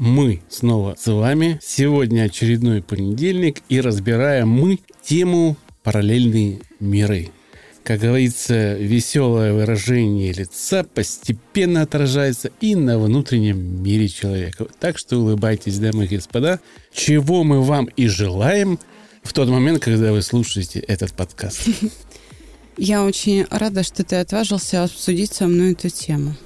Мы снова с вами. Сегодня очередной понедельник и разбираем мы тему «Параллельные миры». Как говорится, веселое выражение лица постепенно отражается и на внутреннем мире человека. Так что улыбайтесь, дамы и господа, чего мы вам и желаем в тот момент, когда вы слушаете этот подкаст. Я очень рада, что ты отважился обсудить со мной эту тему.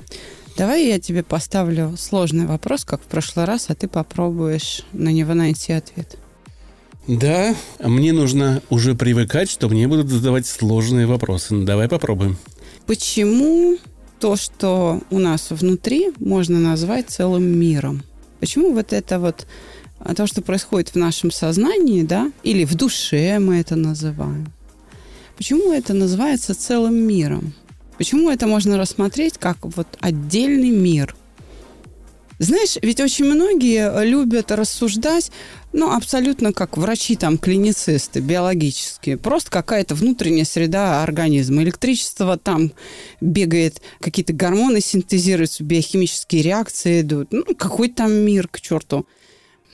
Давай я тебе поставлю сложный вопрос, как в прошлый раз, а ты попробуешь на него найти ответ. Да, мне нужно уже привыкать, что мне будут задавать сложные вопросы. Ну, давай попробуем. Почему то, что у нас внутри, можно назвать целым миром? Почему вот это вот а, то, что происходит в нашем сознании, да, или в душе мы это называем, почему это называется целым миром? Почему это можно рассмотреть как вот отдельный мир? Знаешь, ведь очень многие любят рассуждать, ну, абсолютно как врачи, там, клиницисты, биологические. Просто какая-то внутренняя среда организма. Электричество там бегает, какие-то гормоны синтезируются, биохимические реакции идут. Ну, какой там мир, к черту.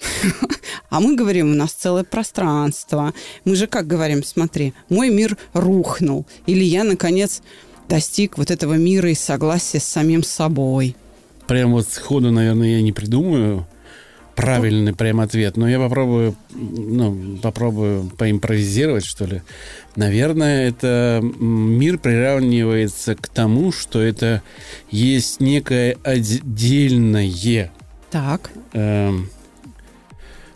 А мы говорим, у нас целое пространство. Мы же как говорим, смотри, мой мир рухнул. Или я, наконец, достиг вот этого мира и согласия с самим собой. Прям вот сходу, наверное, я не придумаю правильный прям ответ, но я попробую, ну, попробую поимпровизировать, что ли. Наверное, это мир приравнивается к тому, что это есть некое отдельное так. Э,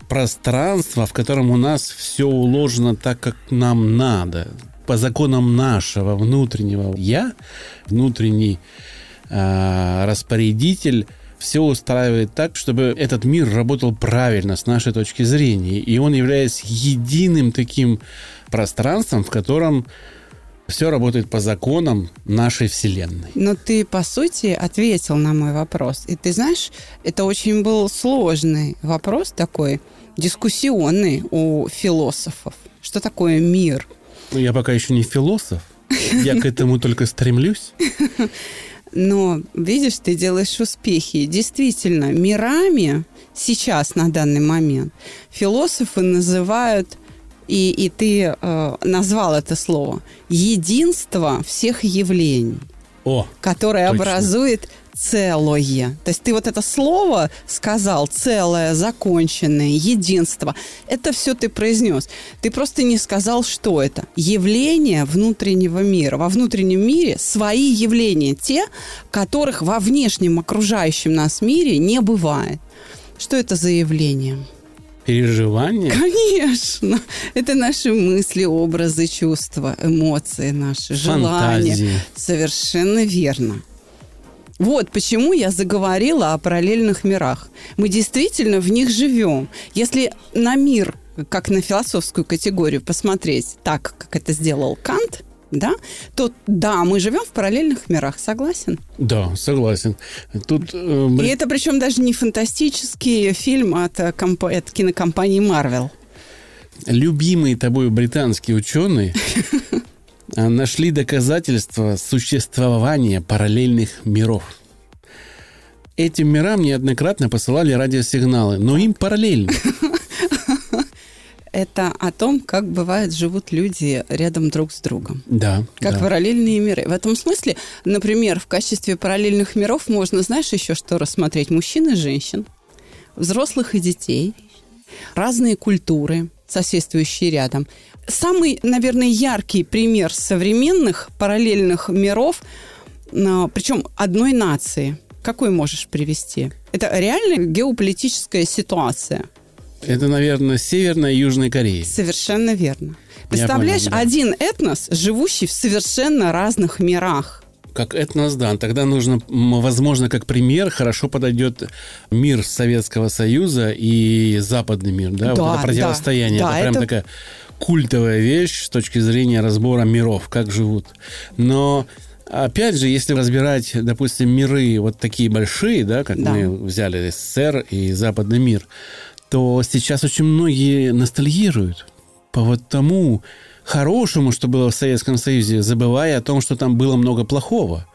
пространство, в котором у нас все уложено так, как нам надо по законам нашего внутреннего я, внутренний э, распорядитель все устраивает так, чтобы этот мир работал правильно с нашей точки зрения. И он является единым таким пространством, в котором все работает по законам нашей Вселенной. Но ты, по сути, ответил на мой вопрос. И ты знаешь, это очень был сложный вопрос такой, дискуссионный у философов. Что такое мир? Ну, я пока еще не философ. Я к этому только стремлюсь. Но, видишь, ты делаешь успехи. Действительно, мирами сейчас, на данный момент, философы называют, и, и ты э, назвал это слово, единство всех явлений. О, которое точно. образует целое. То есть ты вот это слово сказал, целое, законченное, единство. Это все ты произнес. Ты просто не сказал, что это. Явление внутреннего мира. Во внутреннем мире свои явления, те, которых во внешнем окружающем нас мире не бывает. Что это за явление? Переживания? Конечно. Это наши мысли, образы, чувства, эмоции наши, Фантазии. желания. Совершенно верно. Вот почему я заговорила о параллельных мирах. Мы действительно в них живем. Если на мир, как на философскую категорию, посмотреть так, как это сделал Кант, да, то да, мы живем в параллельных мирах, согласен? Да, согласен. Тут, э, И это причем даже не фантастический фильм от, э, комп... от кинокомпании Marvel. Любимые тобой британские ученые нашли доказательства существования параллельных миров. Этим мирам неоднократно посылали радиосигналы, но им параллельно. Это о том, как бывает живут люди рядом друг с другом. Да. Как да. параллельные миры. В этом смысле, например, в качестве параллельных миров можно, знаешь, еще что рассмотреть? Мужчин и женщин, взрослых и детей, разные культуры, соседствующие рядом. Самый, наверное, яркий пример современных параллельных миров, а, причем одной нации. Какой можешь привести? Это реальная геополитическая ситуация. Это, наверное, Северная и Южная Корея. Совершенно верно. Представляешь, понял, да. один этнос, живущий в совершенно разных мирах. Как этнос, да. Тогда нужно, возможно, как пример хорошо подойдет мир Советского Союза и западный мир, да? Да, вот это противостояние. да, это прям это- такая культовая вещь с точки зрения разбора миров, как живут. Но Опять же, если разбирать, допустим, миры вот такие большие, да, как Да. мы взяли СССР и западный мир, то сейчас очень многие ностальгируют по вот тому хорошему, что было в Советском Союзе, забывая о том, что там было много плохого.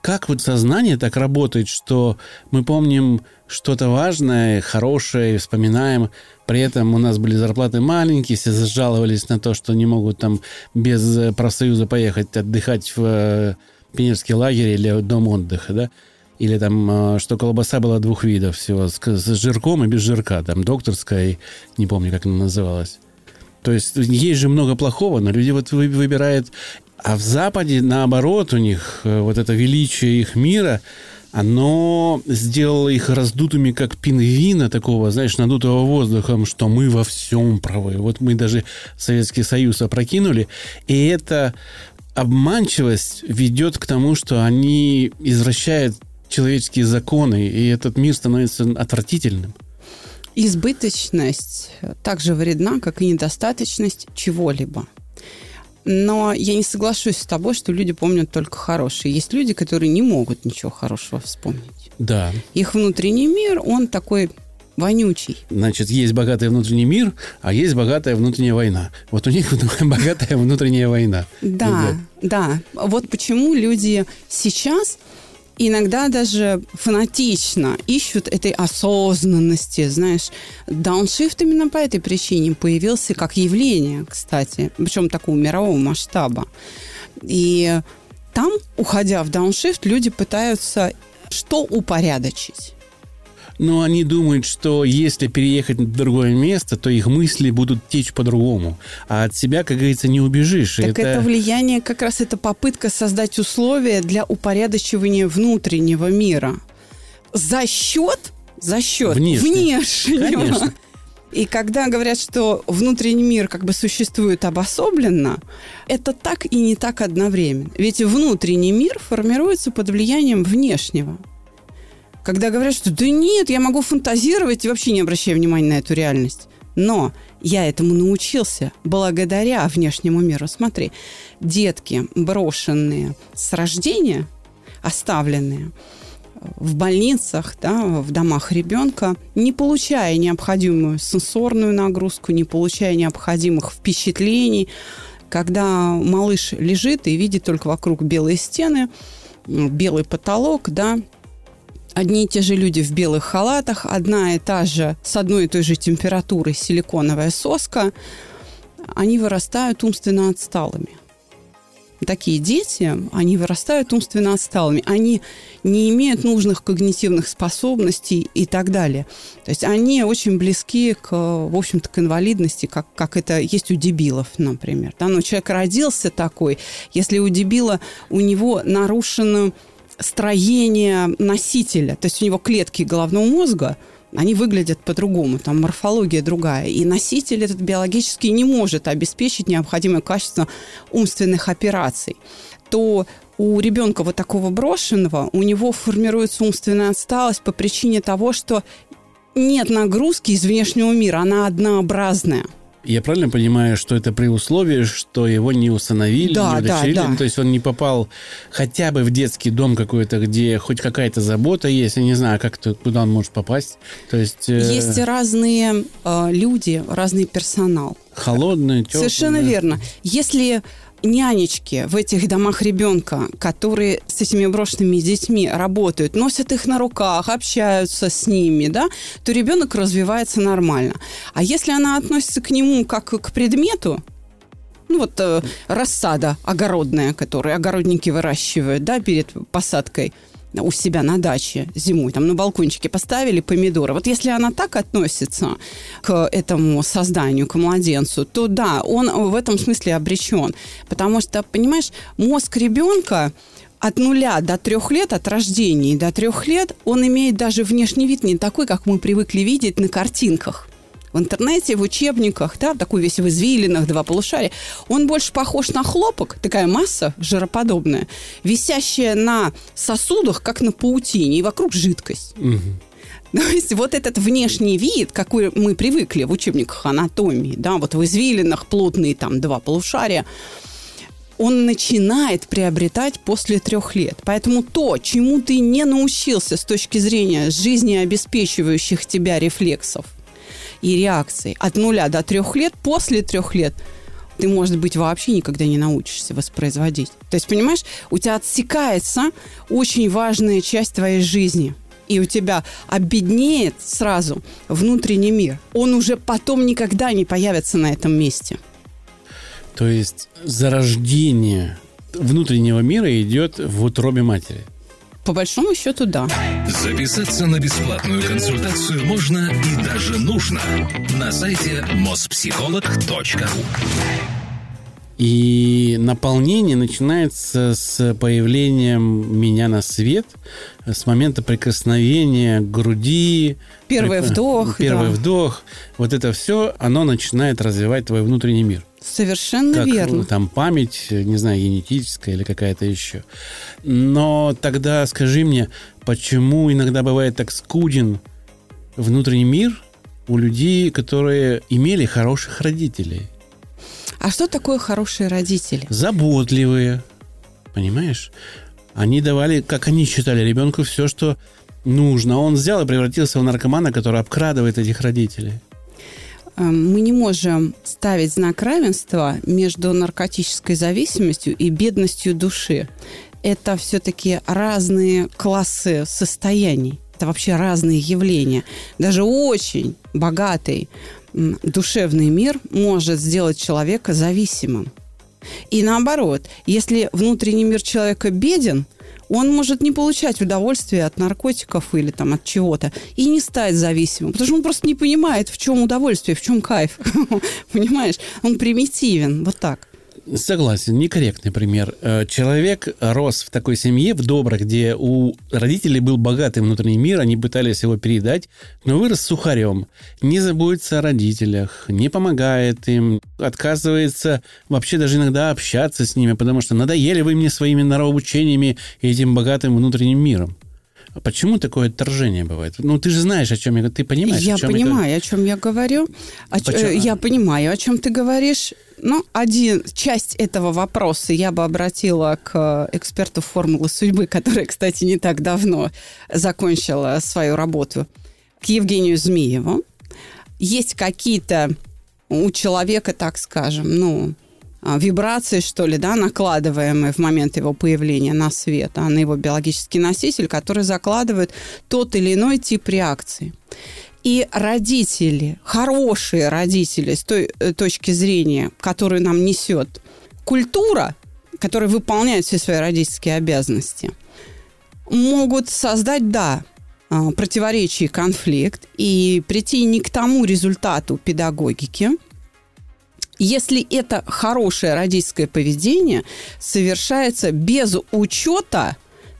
Как вот сознание так работает, что мы помним что-то важное, хорошее, вспоминаем. При этом у нас были зарплаты маленькие, все зажаловались на то, что не могут там без э, профсоюза поехать отдыхать в э, пионерский лагерь или дом отдыха, да? Или там, э, что колбаса была двух видов всего, с, с жирком и без жирка, там докторская, не помню, как она называлась. То есть есть же много плохого, но люди вот вы- выбирают... А в Западе, наоборот, у них вот это величие их мира, оно сделало их раздутыми, как пингвина такого, знаешь, надутого воздухом, что мы во всем правы. Вот мы даже Советский Союз опрокинули, и эта обманчивость ведет к тому, что они извращают человеческие законы, и этот мир становится отвратительным. Избыточность так же вредна, как и недостаточность чего-либо. Но я не соглашусь с тобой, что люди помнят только хорошее. Есть люди, которые не могут ничего хорошего вспомнить. Да. Их внутренний мир, он такой вонючий. Значит, есть богатый внутренний мир, а есть богатая внутренняя война. Вот у них богатая внутренняя война. Да, да. Вот почему люди сейчас иногда даже фанатично ищут этой осознанности, знаешь. Дауншифт именно по этой причине появился как явление, кстати, причем такого мирового масштаба. И там, уходя в дауншифт, люди пытаются что упорядочить? Но они думают, что если переехать в другое место, то их мысли будут течь по-другому. А от себя, как говорится, не убежишь. Так это... влияние, как раз это попытка создать условия для упорядочивания внутреннего мира. За счет, за счет Внешне. внешнего. Конечно. И когда говорят, что внутренний мир как бы существует обособленно, это так и не так одновременно. Ведь внутренний мир формируется под влиянием внешнего. Когда говорят, что да нет, я могу фантазировать и вообще не обращая внимания на эту реальность. Но я этому научился благодаря внешнему миру. Смотри, детки, брошенные с рождения, оставленные в больницах, да, в домах ребенка, не получая необходимую сенсорную нагрузку, не получая необходимых впечатлений, когда малыш лежит и видит только вокруг белые стены, белый потолок, да, одни и те же люди в белых халатах, одна и та же, с одной и той же температурой силиконовая соска, они вырастают умственно отсталыми. Такие дети, они вырастают умственно отсталыми, они не имеют нужных когнитивных способностей и так далее. То есть они очень близки к, в общем-то, к инвалидности, как, как это есть у дебилов, например. Да? Но человек родился такой, если у дебила у него нарушено строение носителя, то есть у него клетки головного мозга, они выглядят по-другому, там морфология другая. И носитель этот биологически не может обеспечить необходимое качество умственных операций. То у ребенка вот такого брошенного, у него формируется умственная отсталость по причине того, что нет нагрузки из внешнего мира, она однообразная. Я правильно понимаю, что это при условии, что его не усыновили, Да, не да, удочерили? да. Ну, То есть он не попал хотя бы в детский дом какой-то, где хоть какая-то забота есть. Я не знаю, как то, куда он может попасть. То есть... э, Есть разные э, люди, разный персонал. Холодный, теплый. Совершенно да. верно. Если нянечки в этих домах ребенка, которые с этими брошенными детьми работают, носят их на руках, общаются с ними, да, то ребенок развивается нормально. А если она относится к нему как к предмету, ну вот э, рассада огородная, которую огородники выращивают, да, перед посадкой у себя на даче зимой, там на балкончике поставили помидоры. Вот если она так относится к этому созданию, к младенцу, то да, он в этом смысле обречен. Потому что, понимаешь, мозг ребенка от нуля до трех лет, от рождения до трех лет, он имеет даже внешний вид не такой, как мы привыкли видеть на картинках в интернете, в учебниках, да, такой весь в извилинах, два полушария, он больше похож на хлопок, такая масса жироподобная, висящая на сосудах, как на паутине, и вокруг жидкость. То есть вот этот внешний вид, какой мы привыкли в учебниках анатомии, да, вот в извилинах плотные там два полушария, он начинает приобретать после трех лет. Поэтому то, чему ты не научился с точки зрения жизнеобеспечивающих тебя рефлексов и реакций от нуля до трех лет, после трех лет ты, может быть, вообще никогда не научишься воспроизводить. То есть, понимаешь, у тебя отсекается очень важная часть твоей жизни – и у тебя обеднеет сразу внутренний мир, он уже потом никогда не появится на этом месте. То есть зарождение внутреннего мира идет в утробе матери. По большому счету, да. Записаться на бесплатную консультацию можно и даже нужно на сайте mospsycholog.ru и наполнение начинается с появлением меня на свет, с момента прикосновения к груди. Первый прик... вдох. Первый да. вдох. Вот это все, оно начинает развивать твой внутренний мир. Совершенно как, верно. Там память, не знаю, генетическая или какая-то еще. Но тогда скажи мне, почему иногда бывает так скуден внутренний мир у людей, которые имели хороших родителей? А что такое хорошие родители? Заботливые, понимаешь? Они давали, как они считали, ребенку все, что нужно. Он взял и превратился в наркомана, который обкрадывает этих родителей. Эм, мы не можем ставить знак равенства между наркотической зависимостью и бедностью души. Это все-таки разные классы состояний. Это вообще разные явления. Даже очень богатый душевный мир может сделать человека зависимым. И наоборот, если внутренний мир человека беден, он может не получать удовольствие от наркотиков или там от чего-то и не стать зависимым, потому что он просто не понимает, в чем удовольствие, в чем кайф. Понимаешь? Он примитивен. Вот так. Согласен, некорректный пример. Э, человек рос в такой семье, в доброй, где у родителей был богатый внутренний мир, они пытались его передать, но вырос сухарем, не заботится о родителях, не помогает им, отказывается вообще даже иногда общаться с ними, потому что надоели вы мне своими норовоучениями и этим богатым внутренним миром. А почему такое отторжение бывает? Ну, ты же знаешь, о чем я... Ты понимаешь, я о чем понимаю, я... о чем я говорю. О ч... Я понимаю, о чем ты говоришь. Ну, один, часть этого вопроса я бы обратила к эксперту формулы судьбы, которая, кстати, не так давно закончила свою работу, к Евгению Змееву. Есть какие-то у человека, так скажем, ну, а, вибрации, что ли, да, накладываемые в момент его появления на свет, а на его биологический носитель, который закладывает тот или иной тип реакции. И родители, хорошие родители с той э, точки зрения, которую нам несет культура, которая выполняет все свои родительские обязанности, могут создать, да, а, противоречие, конфликт и прийти не к тому результату педагогики – если это хорошее родительское поведение совершается без учета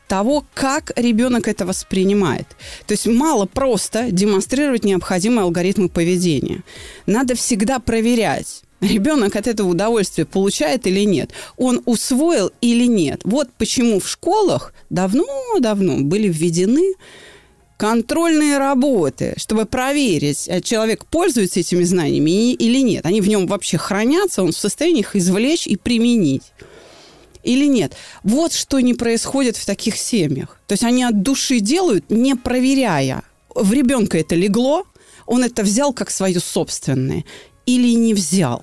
того, как ребенок это воспринимает. То есть мало просто демонстрировать необходимые алгоритмы поведения. Надо всегда проверять, ребенок от этого удовольствие получает или нет, он усвоил или нет. Вот почему в школах давно-давно были введены контрольные работы, чтобы проверить, э, человек пользуется этими знаниями или нет. Они в нем вообще хранятся, он в состоянии их извлечь и применить или нет. Вот что не происходит в таких семьях. То есть они от души делают, не проверяя, в ребенка это легло, он это взял как свое собственное или не взял.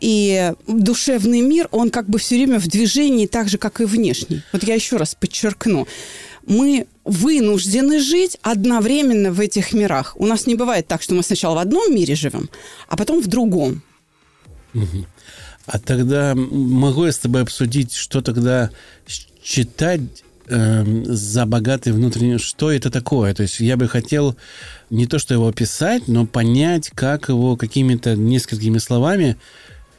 И душевный мир, он как бы все время в движении, так же, как и внешний. Вот я еще раз подчеркну мы вынуждены жить одновременно в этих мирах. У нас не бывает так, что мы сначала в одном мире живем, а потом в другом. А тогда могу я с тобой обсудить, что тогда читать э, за богатый внутренний... Что это такое? То есть я бы хотел не то, что его описать, но понять, как его какими-то несколькими словами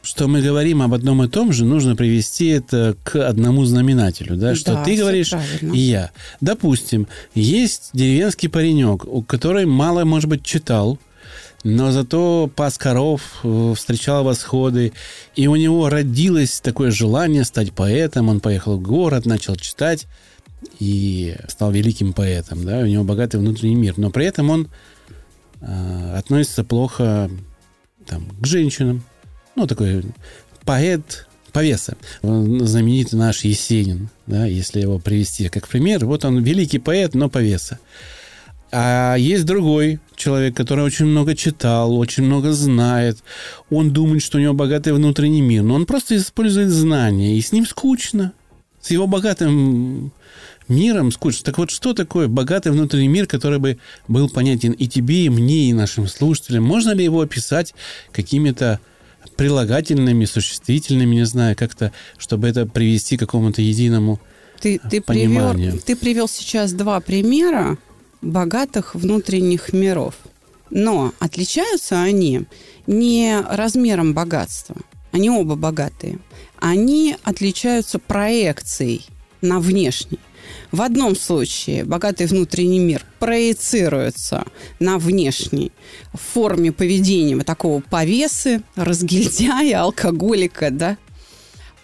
что мы говорим об одном и том же, нужно привести это к одному знаменателю, да, что да, ты говоришь правильно. и я. Допустим, есть деревенский паренек, у который мало, может быть, читал, но зато пас коров, э, встречал восходы, и у него родилось такое желание стать поэтом. Он поехал в город, начал читать и стал великим поэтом. Да? У него богатый внутренний мир, но при этом он э, относится плохо там, к женщинам. Ну, такой поэт, повеса. Знаменитый наш Есенин, да, если его привести как пример. Вот он великий поэт, но повеса. А есть другой человек, который очень много читал, очень много знает. Он думает, что у него богатый внутренний мир, но он просто использует знания, и с ним скучно. С его богатым миром скучно. Так вот, что такое богатый внутренний мир, который бы был понятен и тебе, и мне, и нашим слушателям? Можно ли его описать какими-то прилагательными, существительными, не знаю, как-то, чтобы это привести к какому-то единому ты, ты пониманию? Привел, ты привел сейчас два примера богатых внутренних миров. Но отличаются они не размером богатства. Они оба богатые. Они отличаются проекцией на внешний. В одном случае богатый внутренний мир проецируется на внешний в форме поведения вот такого повесы, разгильдяя, алкоголика, да?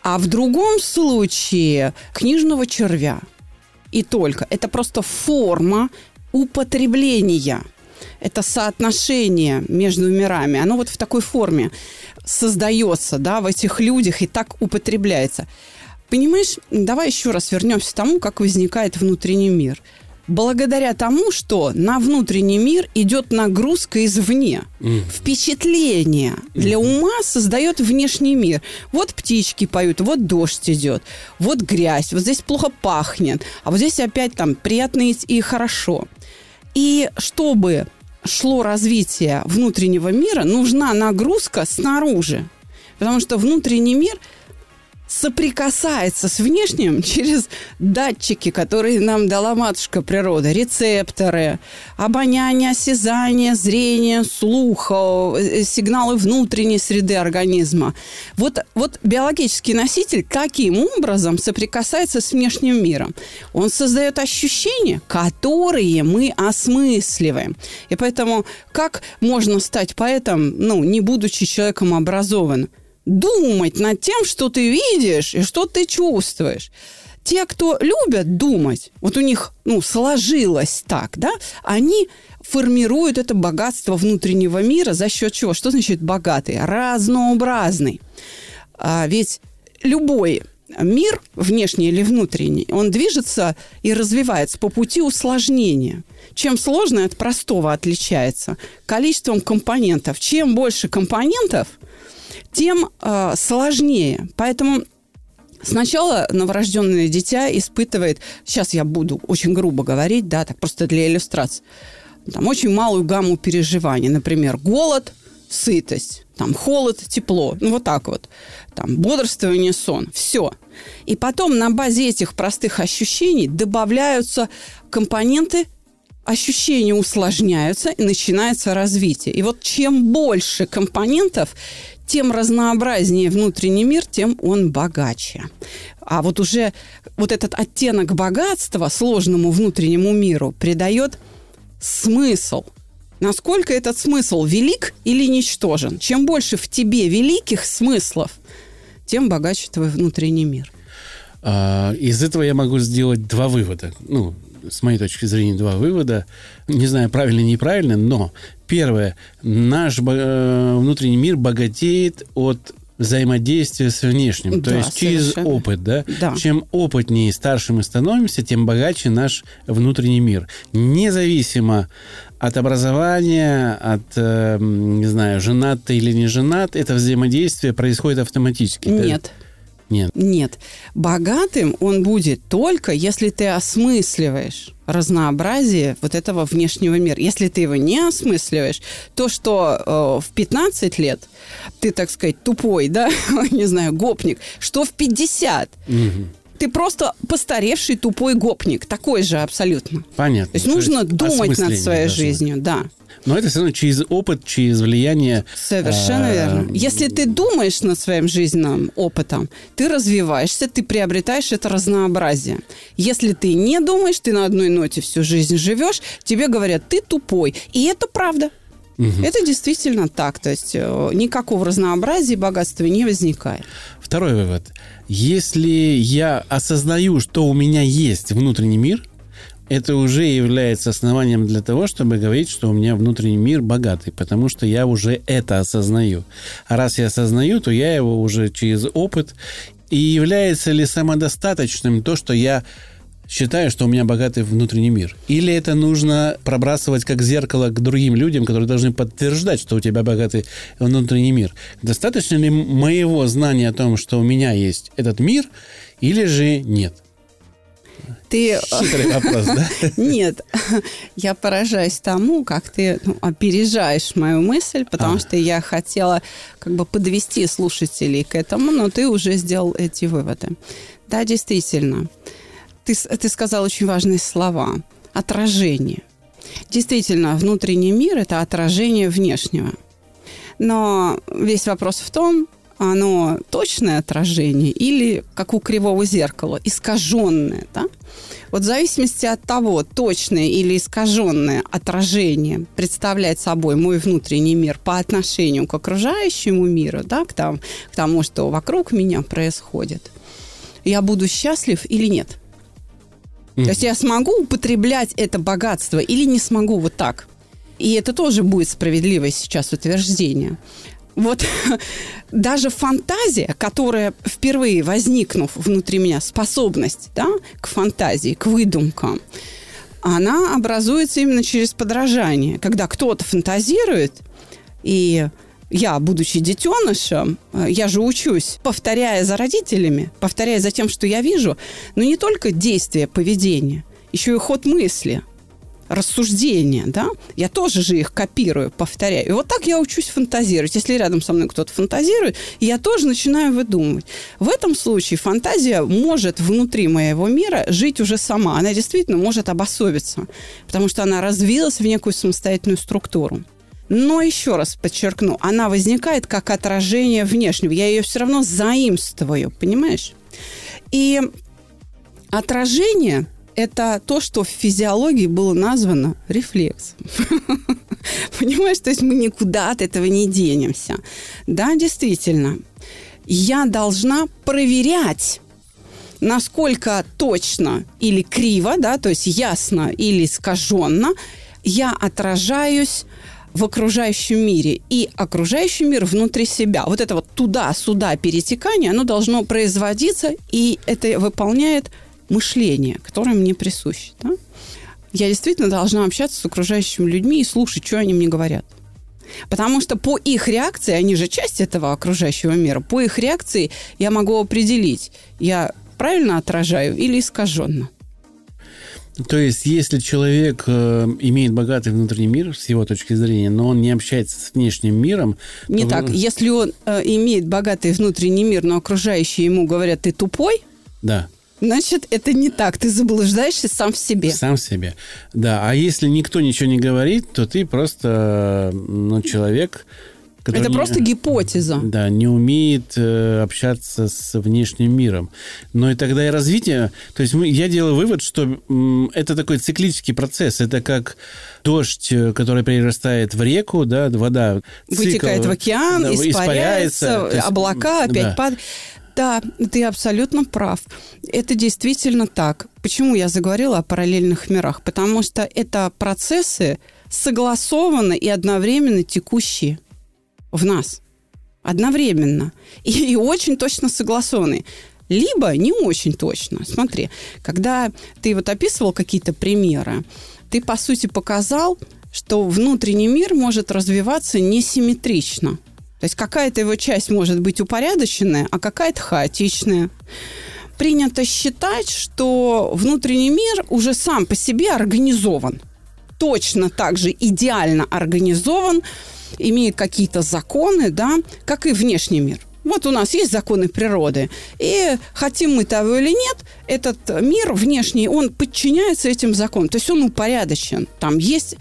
А в другом случае книжного червя. И только. Это просто форма употребления. Это соотношение между мирами. Оно вот в такой форме создается, да, в этих людях и так употребляется. Понимаешь, давай еще раз вернемся к тому, как возникает внутренний мир. Благодаря тому, что на внутренний мир идет нагрузка извне. Mm. Впечатление для ума создает внешний мир. Вот птички поют, вот дождь идет, вот грязь, вот здесь плохо пахнет, а вот здесь опять там приятно и хорошо. И чтобы шло развитие внутреннего мира, нужна нагрузка снаружи. Потому что внутренний мир – соприкасается с внешним через датчики, которые нам дала матушка природа, рецепторы, обоняние, осязание, зрение, слух, э, сигналы внутренней среды организма. Вот, вот биологический носитель каким образом соприкасается с внешним миром? Он создает ощущения, которые мы осмысливаем. И поэтому как можно стать поэтом, ну, не будучи человеком образованным? Думать над тем, что ты видишь и что ты чувствуешь. Те, кто любят думать, вот у них ну, сложилось так, да, они формируют это богатство внутреннего мира за счет чего? Что значит богатый? Разнообразный. А ведь любой мир, внешний или внутренний, он движется и развивается по пути усложнения. Чем сложное от простого отличается? Количеством компонентов. Чем больше компонентов – тем э, сложнее. Поэтому Сначала новорожденное дитя испытывает, сейчас я буду очень грубо говорить, да, так просто для иллюстрации, там очень малую гамму переживаний. Например, голод, сытость, там холод, тепло, ну вот так вот, там бодрствование, сон, все. И потом на базе этих простых ощущений добавляются компоненты ощущения усложняются и начинается развитие. И вот чем больше компонентов, тем разнообразнее внутренний мир, тем он богаче. А вот уже вот этот оттенок богатства сложному внутреннему миру придает смысл. Насколько этот смысл велик или ничтожен? Чем больше в тебе великих смыслов, тем богаче твой внутренний мир. А, из этого я могу сделать два вывода. Ну, с моей точки зрения, два вывода. Не знаю, правильно или неправильно, но первое. Наш э, внутренний мир богатеет от взаимодействия с внешним, да, то есть через опыт, да? да? Чем опытнее и старше мы становимся, тем богаче наш внутренний мир. Независимо от образования, от, э, не знаю, женат ты или не женат, это взаимодействие происходит автоматически. Нет. Да? Нет. Нет. Богатым он будет только, если ты осмысливаешь разнообразие вот этого внешнего мира. Если ты его не осмысливаешь, то, что э, в 15 лет ты, так сказать, тупой, да, не знаю, гопник, что в 50. Угу. Ты просто постаревший тупой гопник, такой же абсолютно. Понятно. То есть нужно думать над своей должно. жизнью, да. Но это все равно через опыт, через влияние... Совершенно э, верно. Если ты думаешь над своим жизненным опытом, ты развиваешься, ты приобретаешь это разнообразие. Если ты не думаешь, ты на одной ноте всю жизнь живешь, тебе говорят, ты тупой. И это правда. Угу. Это действительно так. То есть э, никакого разнообразия и богатства не возникает. Второй вывод. Если я осознаю, что у меня есть внутренний мир, это уже является основанием для того, чтобы говорить, что у меня внутренний мир богатый, потому что я уже это осознаю. А раз я осознаю, то я его уже через опыт. И является ли самодостаточным то, что я считаю, что у меня богатый внутренний мир? Или это нужно пробрасывать как зеркало к другим людям, которые должны подтверждать, что у тебя богатый внутренний мир? Достаточно ли моего знания о том, что у меня есть этот мир, или же нет? Ты... Хитрый вопрос, да? Нет, я поражаюсь тому, как ты ну, опережаешь мою мысль, потому а. что я хотела как бы подвести слушателей к этому, но ты уже сделал эти выводы. Да, действительно. Ты, ты сказал очень важные слова. Отражение. Действительно, внутренний мир – это отражение внешнего. Но весь вопрос в том, оно точное отражение или, как у кривого зеркала, искаженное, да? Вот в зависимости от того, точное или искаженное отражение представляет собой мой внутренний мир по отношению к окружающему миру, да, к, там, к тому, что вокруг меня происходит, я буду счастлив или нет. Mm-hmm. То есть я смогу употреблять это богатство или не смогу вот так. И это тоже будет справедливое сейчас утверждение вот даже фантазия, которая впервые возникнув внутри меня, способность да, к фантазии, к выдумкам, она образуется именно через подражание. Когда кто-то фантазирует, и я, будучи детенышем, э, я же учусь, повторяя за родителями, повторяя за тем, что я вижу, но не только действия, поведение, еще и ход мысли – рассуждения, да, я тоже же их копирую, повторяю. И вот так я учусь фантазировать. Если рядом со мной кто-то фантазирует, я тоже начинаю выдумывать. В этом случае фантазия может внутри моего мира жить уже сама. Она действительно может обособиться, потому что она развилась в некую самостоятельную структуру. Но еще раз подчеркну, она возникает как отражение внешнего. Я ее все равно заимствую, понимаешь? И отражение – это то, что в физиологии было названо рефлекс. Понимаешь, то есть мы никуда от этого не денемся. Да, действительно. Я должна проверять насколько точно или криво, да, то есть ясно или искаженно я отражаюсь в окружающем мире и окружающий мир внутри себя. Вот это вот туда-сюда перетекание, оно должно производиться, и это выполняет мышление, которое мне присуще. Да? Я действительно должна общаться с окружающими людьми и слушать, что они мне говорят. Потому что по их реакции, они же часть этого окружающего мира, по их реакции я могу определить, я правильно отражаю или искаженно. То есть, если человек э, имеет богатый внутренний мир с его точки зрения, но он не общается с внешним миром... Не то... так. Если он э, имеет богатый внутренний мир, но окружающие ему говорят, ты тупой... Да Значит, это не так. Ты заблуждаешься сам в себе. Сам в себе. Да. А если никто ничего не говорит, то ты просто ну, человек, который... Это просто гипотеза. Да, не умеет э, общаться с внешним миром. Но и тогда и развитие... То есть мы, я делаю вывод, что это такой циклический процесс. Это как дождь, э, который перерастает в реку, да, вода... Вытекает цикл, в океан, да, испаряется, испаряется есть, облака опять да. падают. Да, ты абсолютно прав. Это действительно так. Почему я заговорила о параллельных мирах? Потому что это процессы согласованно и одновременно текущие в нас. Одновременно. И, и очень точно согласованные либо не очень точно. Смотри, когда ты вот описывал какие-то примеры, ты, по сути, показал, что внутренний мир может развиваться несимметрично. То есть какая-то его часть может быть упорядоченная, а какая-то хаотичная. Принято считать, что внутренний мир уже сам по себе организован. Точно так же идеально организован, имеет какие-то законы, да, как и внешний мир. Вот у нас есть законы природы. И хотим мы того или нет, этот мир внешний, он подчиняется этим законам. То есть он упорядочен. Там есть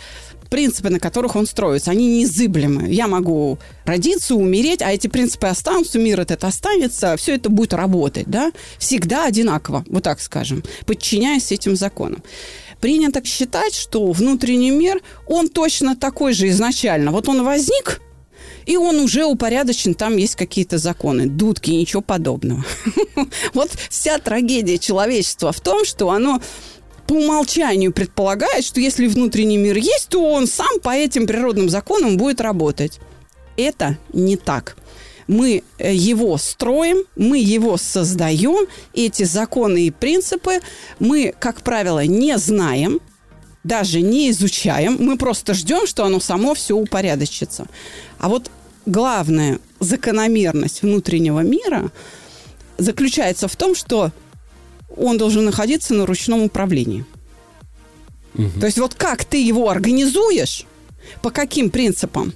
принципы, на которых он строится, они неизыблемы. Я могу родиться, умереть, а эти принципы останутся, мир этот останется, все это будет работать, да? Всегда одинаково, вот так скажем, подчиняясь этим законам. Принято считать, что внутренний мир, он точно такой же изначально. Вот он возник, и он уже упорядочен, там есть какие-то законы. Дудки, ничего подобного. Вот вся трагедия человечества в том, что оно по умолчанию предполагает, что если внутренний мир есть, то он сам по этим природным законам будет работать. Это не так мы э, его строим, мы его создаем, эти законы и принципы мы, как правило, не знаем, даже не изучаем, мы просто ждем, что оно само все упорядочится. А вот главная закономерность внутреннего мира заключается в том, что он должен находиться на ручном управлении. Угу. То есть вот как ты его организуешь, по каким принципам?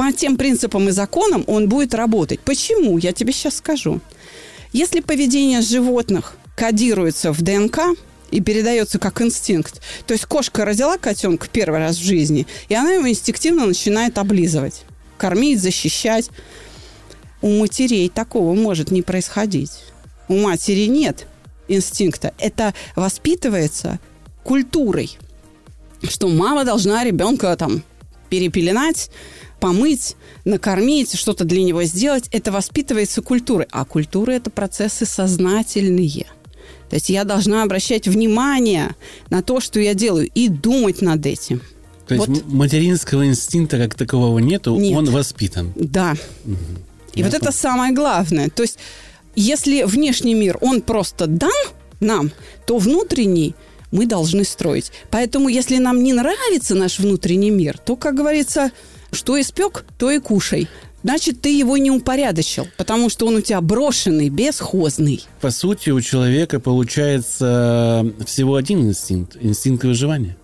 По тем принципам и законам он будет работать. Почему? Я тебе сейчас скажу. Если поведение животных кодируется в ДНК, и передается как инстинкт. То есть кошка родила котенка первый раз в жизни, и она его инстинктивно начинает облизывать, кормить, защищать. У матерей такого может не происходить. У матери нет инстинкта. Это воспитывается культурой, что мама должна ребенка там перепеленать, помыть, накормить, что-то для него сделать. Это воспитывается культурой. А культура – это процессы сознательные. То есть я должна обращать внимание на то, что я делаю, и думать над этим. То вот. есть материнского инстинкта как такового нету, Нет. он воспитан. Да. Угу. И я вот это самое главное. То есть если внешний мир, он просто дан нам, то внутренний – мы должны строить. Поэтому, если нам не нравится наш внутренний мир, то, как говорится, что испек, то и кушай. Значит, ты его не упорядочил, потому что он у тебя брошенный, бесхозный. По сути, у человека получается всего один инстинкт – инстинкт выживания.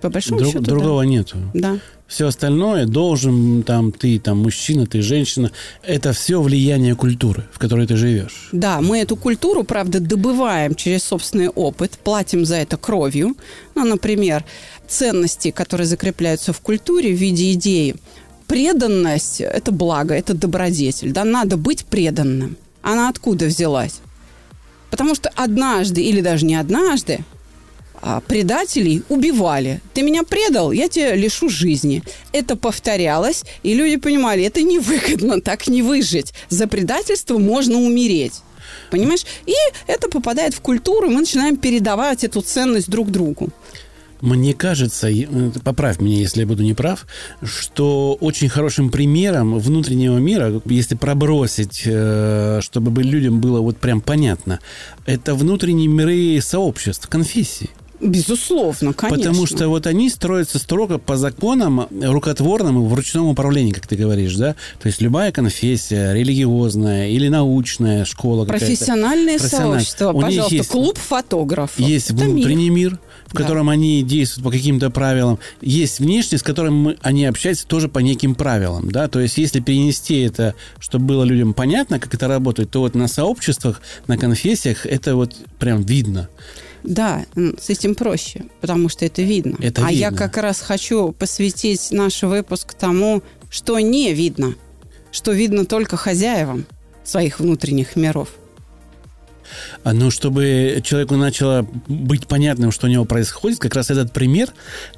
По большому Друг, счету, Другого да. нету. Да. Все остальное должен, там, ты, там, мужчина, ты, женщина. Это все влияние культуры, в которой ты живешь. Да, мы эту культуру, правда, добываем через собственный опыт, платим за это кровью. Ну, например, ценности, которые закрепляются в культуре в виде идеи. Преданность – это благо, это добродетель. Да, надо быть преданным. Она откуда взялась? Потому что однажды, или даже не однажды, предателей убивали. Ты меня предал, я тебя лишу жизни. Это повторялось, и люди понимали, это невыгодно, так не выжить. За предательство можно умереть. Понимаешь? И это попадает в культуру, и мы начинаем передавать эту ценность друг другу. Мне кажется, э, поправь меня, если я буду неправ, что очень хорошим примером внутреннего мира, если пробросить, э, чтобы людям было вот прям понятно, это внутренние миры сообществ, конфессий. Безусловно, конечно. Потому что вот они строятся строго по законам рукотворным и в ручном управлении, как ты говоришь, да? То есть любая конфессия, религиозная или научная школа Профессиональные сообщества, пожалуйста, есть, клуб фотографов. Есть Это внутренний мир, мир в котором да. они действуют по каким-то правилам. Есть внешний, с которым мы, они общаются тоже по неким правилам, да? То есть если перенести это, чтобы было людям понятно, как это работает, то вот на сообществах, на конфессиях это вот прям видно. Да, с этим проще, потому что это видно. Это а видно. я как раз хочу посвятить наш выпуск тому, что не видно, что видно только хозяевам своих внутренних миров. А, ну, чтобы человеку начало быть понятным, что у него происходит, как раз этот пример,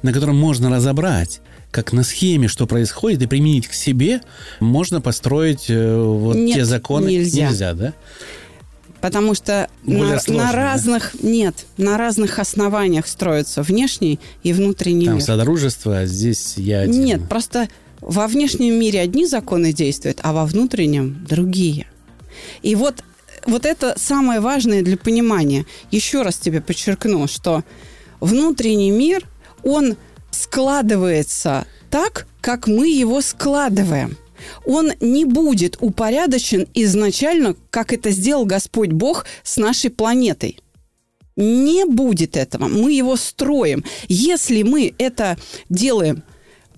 на котором можно разобрать, как на схеме, что происходит, и применить к себе, можно построить э, вот Нет, те законы. Нельзя. Нельзя, да? Потому что на, на разных нет, на разных основаниях строятся внешний и внутренний Там мир. содружество, а здесь я один. Нет, просто во внешнем мире одни законы действуют, а во внутреннем другие. И вот, вот это самое важное для понимания. Еще раз тебе подчеркну, что внутренний мир, он складывается так, как мы его складываем он не будет упорядочен изначально, как это сделал Господь Бог с нашей планетой. Не будет этого. Мы его строим. Если мы это делаем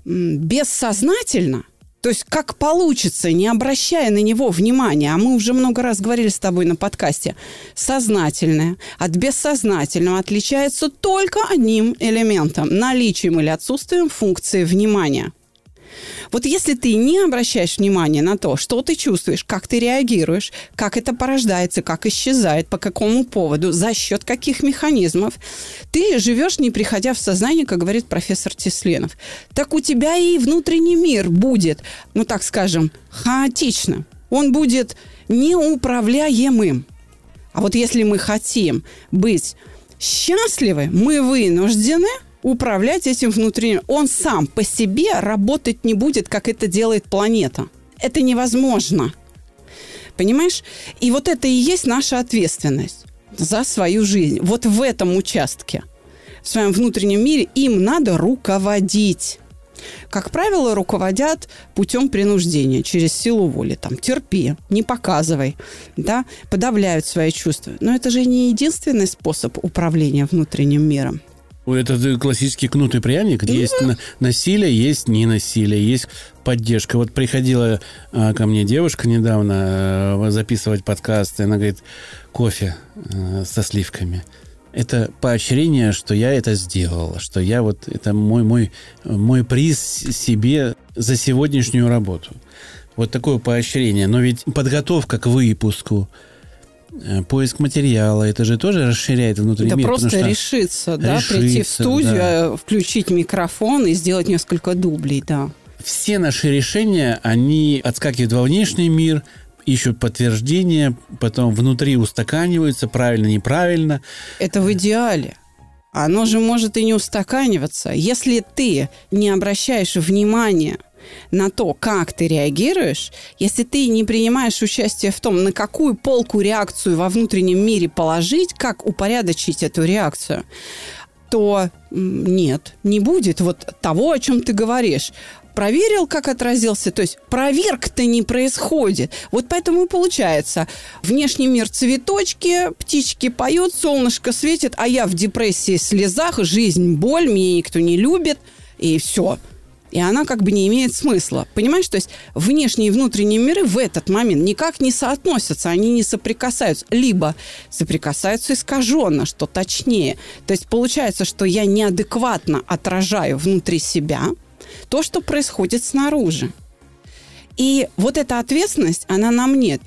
бессознательно, то есть как получится, не обращая на него внимания, а мы уже много раз говорили с тобой на подкасте, сознательное от бессознательного отличается только одним элементом – наличием или отсутствием функции внимания – Вот если ты не обращаешь внимания на то, что ты чувствуешь, как ты реагируешь, как это порождается, как исчезает, по какому поводу, за счет каких механизмов, ты живешь, не приходя в сознание, как говорит профессор Тесленов. Так у тебя и внутренний мир будет, ну так скажем, хаотично. Он будет неуправляемым. А вот если мы хотим быть счастливы, мы вынуждены управлять этим внутренним. Он сам по себе работать не будет, как это делает планета. Это невозможно. Понимаешь? И вот это и есть наша ответственность за свою жизнь. Вот в этом участке, в своем внутреннем мире, им надо руководить. Как правило, руководят путем принуждения, через силу воли. Там, терпи, не показывай, да, подавляют свои чувства. Но это же не единственный способ управления внутренним миром. Это классический кнут и пряник, где есть насилие, есть не насилие, есть поддержка. Вот приходила а, ко мне девушка недавно а, записывать подкаст, и она говорит, кофе а, со сливками. Это поощрение, что я это сделал, что я вот, это мой, мой, мой приз себе за сегодняшнюю работу. Вот такое поощрение. Но ведь подготовка к выпуску, Э, поиск материала, это же тоже расширяет внутренний да мир. просто что решиться, да, решиться, прийти в студию, да. Э, включить микрофон и сделать несколько дублей, да. Все наши решения, они отскакивают во внешний мир, ищут подтверждение, потом внутри устаканиваются, правильно, неправильно. Это в идеале. Оно же может и не устаканиваться. Если ты не обращаешь внимания на то, как ты реагируешь, если ты не принимаешь участие в том, на какую полку реакцию во внутреннем мире положить, как упорядочить эту реакцию, то нет, не будет вот того, о чем ты говоришь проверил, как отразился. То есть проверка-то не происходит. Вот поэтому и получается. Внешний мир цветочки, птички поют, солнышко светит, а я в депрессии, слезах, жизнь, боль, меня никто не любит, и все и она как бы не имеет смысла. Понимаешь, то есть внешние и внутренние миры в этот момент никак не соотносятся, они не соприкасаются. Либо соприкасаются искаженно, что точнее. То есть получается, что я неадекватно отражаю внутри себя то, что происходит снаружи. И вот эта ответственность, она на мне.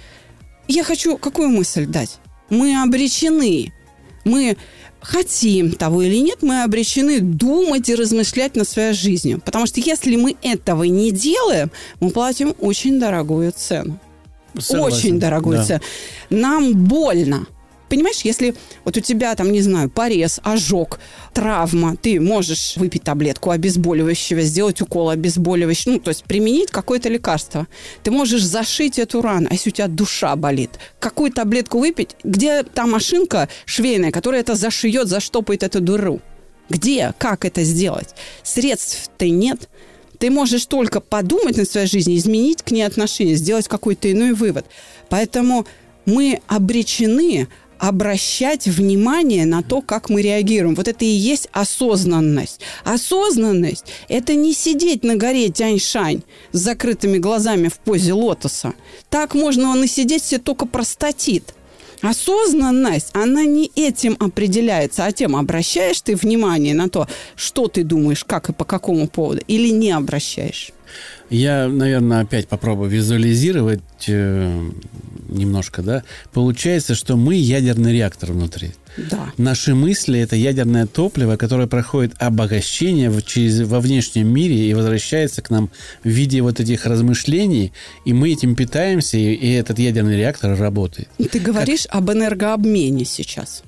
Я хочу какую мысль дать? Мы обречены. Мы хотим того или нет, мы обречены думать и размышлять над своей жизнью. Потому что если мы этого не делаем, мы платим очень дорогую цену. Согласен. Очень дорогую да. цену. Нам больно. Понимаешь, если вот у тебя там, не знаю, порез, ожог, травма, ты можешь выпить таблетку обезболивающего, сделать укол обезболивающего, ну, то есть применить какое-то лекарство. Ты можешь зашить эту рану, а если у тебя душа болит, какую таблетку выпить, где та машинка швейная, которая это зашьет, заштопает эту дыру? Где? Как это сделать? Средств-то нет. Ты можешь только подумать над своей жизнью, изменить к ней отношение, сделать какой-то иной вывод. Поэтому мы обречены обращать внимание на то, как мы реагируем. Вот это и есть осознанность. Осознанность – это не сидеть на горе Тяньшань с закрытыми глазами в позе лотоса. Так можно он и сидеть все только простатит. Осознанность, она не этим определяется, а тем, обращаешь ты внимание на то, что ты думаешь, как и по какому поводу, или не обращаешь. Я, наверное, опять попробую визуализировать э, немножко, да. Получается, что мы ядерный реактор внутри. Да. Наши мысли – это ядерное топливо, которое проходит обогащение в, через, во внешнем мире и возвращается к нам в виде вот этих размышлений, и мы этим питаемся, и, и этот ядерный реактор работает. Ты говоришь как... об энергообмене сейчас.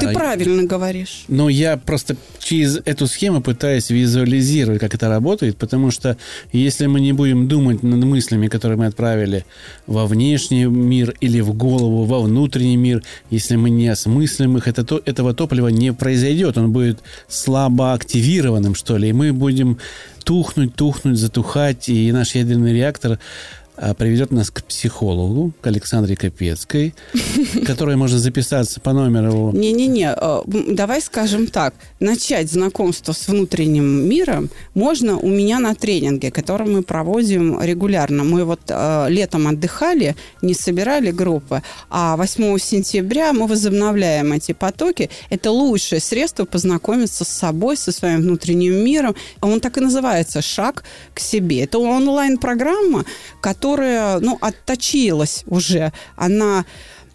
Ты а, правильно говоришь. Но я просто через эту схему пытаюсь визуализировать, как это работает, потому что если мы не будем думать над мыслями, которые мы отправили во внешний мир или в голову, во внутренний мир, если мы не осмыслим их, это, то, этого топлива не произойдет. Он будет слабо активированным, что ли, и мы будем тухнуть, тухнуть, затухать, и наш ядерный реактор приведет нас к психологу, к Александре Капецкой, которой можно записаться по номеру. Не-не-не, э, давай скажем так. Начать знакомство с внутренним миром можно у меня на тренинге, который мы проводим регулярно. Мы вот э, летом отдыхали, не собирали группы, а 8 сентября мы возобновляем эти потоки. Это лучшее средство познакомиться с собой, со своим внутренним миром. Он так и называется «Шаг к себе». Это онлайн-программа, которая ну, отточилась уже. Она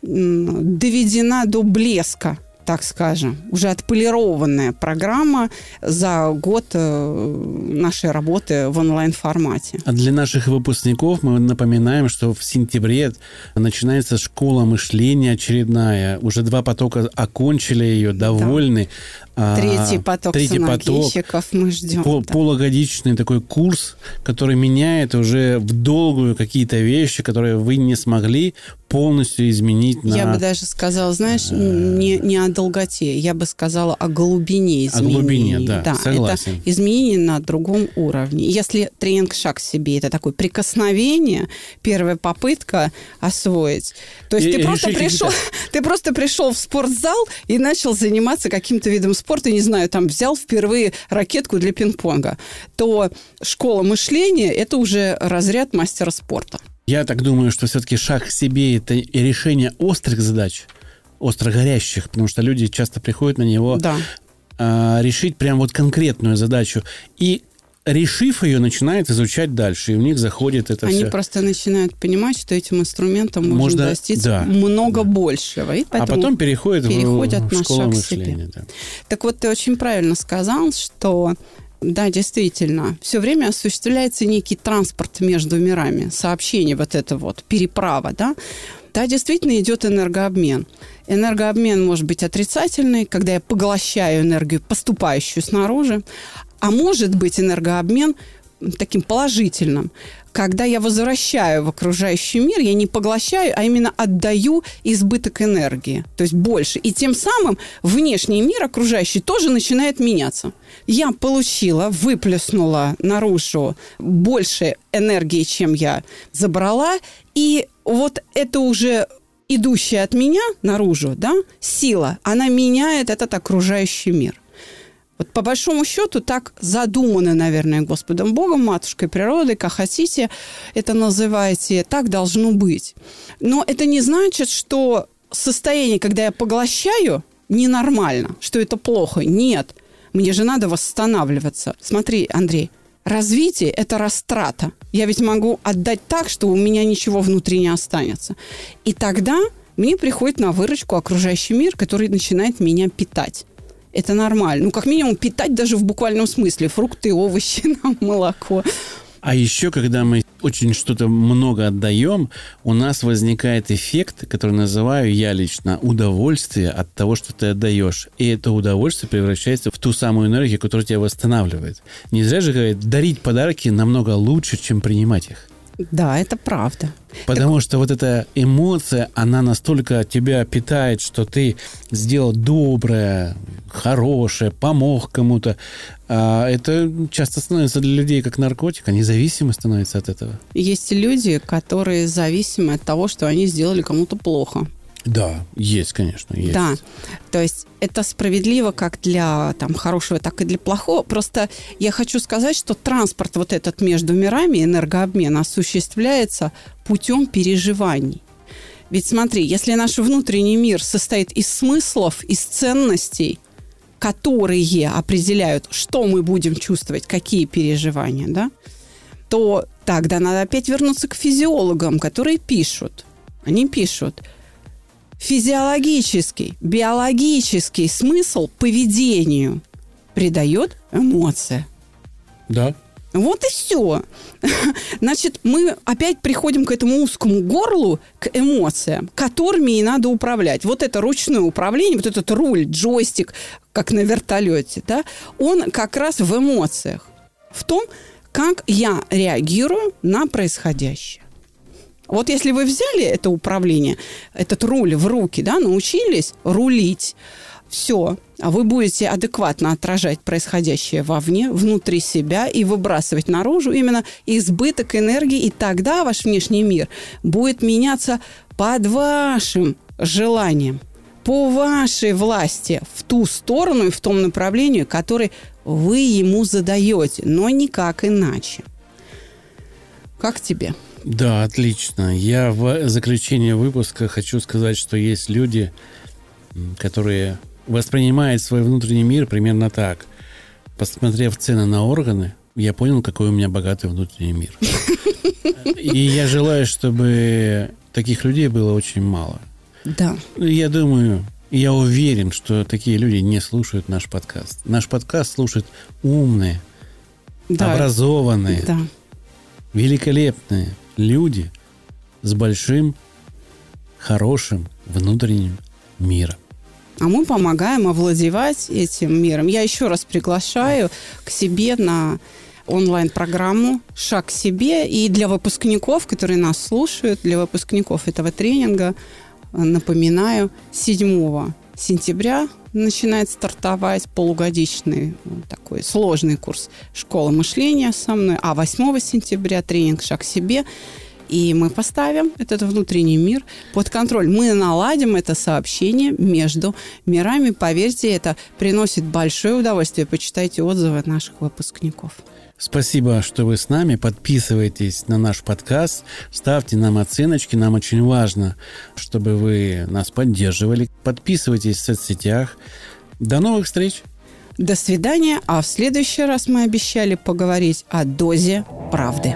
доведена до блеска так скажем, уже отполированная программа за год э, нашей работы в онлайн-формате. А для наших выпускников мы напоминаем, что в сентябре начинается школа мышления очередная. Уже два потока окончили ее, довольны. Да. Третий поток Третий поток, мы ждем. Пол, да. Полугодичный такой курс, который меняет уже в долгую какие-то вещи, которые вы не смогли полностью изменить на... Я бы даже сказала, знаешь, не, не о долготе, я бы сказала о глубине изменений. О глубине, да, да согласен. Это изменение на другом уровне. Если тренинг «Шаг к себе» – это такое прикосновение, первая попытка освоить. То есть и, ты, просто пришел, ты просто пришел в спортзал и начал заниматься каким-то видом спорта, не знаю, там взял впервые ракетку для пинг-понга, то школа мышления – это уже разряд мастера спорта. Я так думаю, что все-таки шаг к себе – это решение острых задач, остро горящих, потому что люди часто приходят на него да. а, решить прям вот конкретную задачу. И решив ее, начинает изучать дальше, и у них заходит это Они все. просто начинают понимать, что этим инструментом можно, можно достичь да, много да. большего. И а потом переходят, переходят в, в школу мышления. Да. Так вот, ты очень правильно сказал, что да, действительно. Все время осуществляется некий транспорт между мирами, сообщение вот это вот, переправа, да. Да, действительно идет энергообмен. Энергообмен может быть отрицательный, когда я поглощаю энергию, поступающую снаружи, а может быть энергообмен таким положительным, когда я возвращаю в окружающий мир, я не поглощаю, а именно отдаю избыток энергии, то есть больше. И тем самым внешний мир окружающий тоже начинает меняться. Я получила, выплеснула наружу больше энергии, чем я забрала, и вот это уже идущая от меня наружу, да, сила, она меняет этот окружающий мир. Вот по большому счету так задумано, наверное, Господом Богом, Матушкой природой, как хотите это называйте, так должно быть. Но это не значит, что состояние, когда я поглощаю, ненормально, что это плохо. Нет, мне же надо восстанавливаться. Смотри, Андрей, развитие – это растрата. Я ведь могу отдать так, что у меня ничего внутри не останется. И тогда мне приходит на выручку окружающий мир, который начинает меня питать это нормально. Ну, как минимум, питать даже в буквальном смысле. Фрукты, овощи, молоко. А еще, когда мы очень что-то много отдаем, у нас возникает эффект, который называю я лично удовольствие от того, что ты отдаешь. И это удовольствие превращается в ту самую энергию, которая тебя восстанавливает. Не зря же говорят, дарить подарки намного лучше, чем принимать их. Да, это правда. Потому так... что вот эта эмоция, она настолько тебя питает, что ты сделал доброе, хорошее, помог кому-то. А это часто становится для людей как наркотик, они зависимы становятся от этого. Есть люди, которые зависимы от того, что они сделали кому-то плохо. Да, есть, конечно, есть. Да, то есть это справедливо как для там, хорошего, так и для плохого. Просто я хочу сказать, что транспорт вот этот между мирами, энергообмен, осуществляется путем переживаний. Ведь смотри, если наш внутренний мир состоит из смыслов, из ценностей, которые определяют, что мы будем чувствовать, какие переживания, да, то тогда надо опять вернуться к физиологам, которые пишут. Они пишут – физиологический, биологический смысл поведению придает эмоция. Да. Вот и все. Значит, мы опять приходим к этому узкому горлу, к эмоциям, которыми и надо управлять. Вот это ручное управление, вот этот руль, джойстик, как на вертолете, да, он как раз в эмоциях. В том, как я реагирую на происходящее. Вот если вы взяли это управление, этот руль в руки, да, научились рулить, все, а вы будете адекватно отражать происходящее вовне, внутри себя и выбрасывать наружу именно избыток энергии, и тогда ваш внешний мир будет меняться под вашим желанием, по вашей власти в ту сторону и в том направлении, который вы ему задаете, но никак иначе. Как тебе? Да, отлично. Я в заключение выпуска хочу сказать, что есть люди, которые воспринимает свой внутренний мир примерно так. Посмотрев цены на органы, я понял, какой у меня богатый внутренний мир. И я желаю, чтобы таких людей было очень мало. Да. Я думаю, я уверен, что такие люди не слушают наш подкаст. Наш подкаст слушают умные, да. образованные, да. великолепные люди с большим, хорошим внутренним миром а мы помогаем овладевать этим миром. Я еще раз приглашаю к себе на онлайн-программу «Шаг к себе». И для выпускников, которые нас слушают, для выпускников этого тренинга, напоминаю, 7 сентября начинает стартовать полугодичный такой сложный курс «Школа мышления» со мной, а 8 сентября тренинг «Шаг себе». И мы поставим этот внутренний мир под контроль. Мы наладим это сообщение между мирами. Поверьте, это приносит большое удовольствие. Почитайте отзывы наших выпускников. Спасибо, что вы с нами. Подписывайтесь на наш подкаст, ставьте нам оценочки. Нам очень важно, чтобы вы нас поддерживали. Подписывайтесь в соцсетях. До новых встреч! До свидания. А в следующий раз мы обещали поговорить о дозе правды.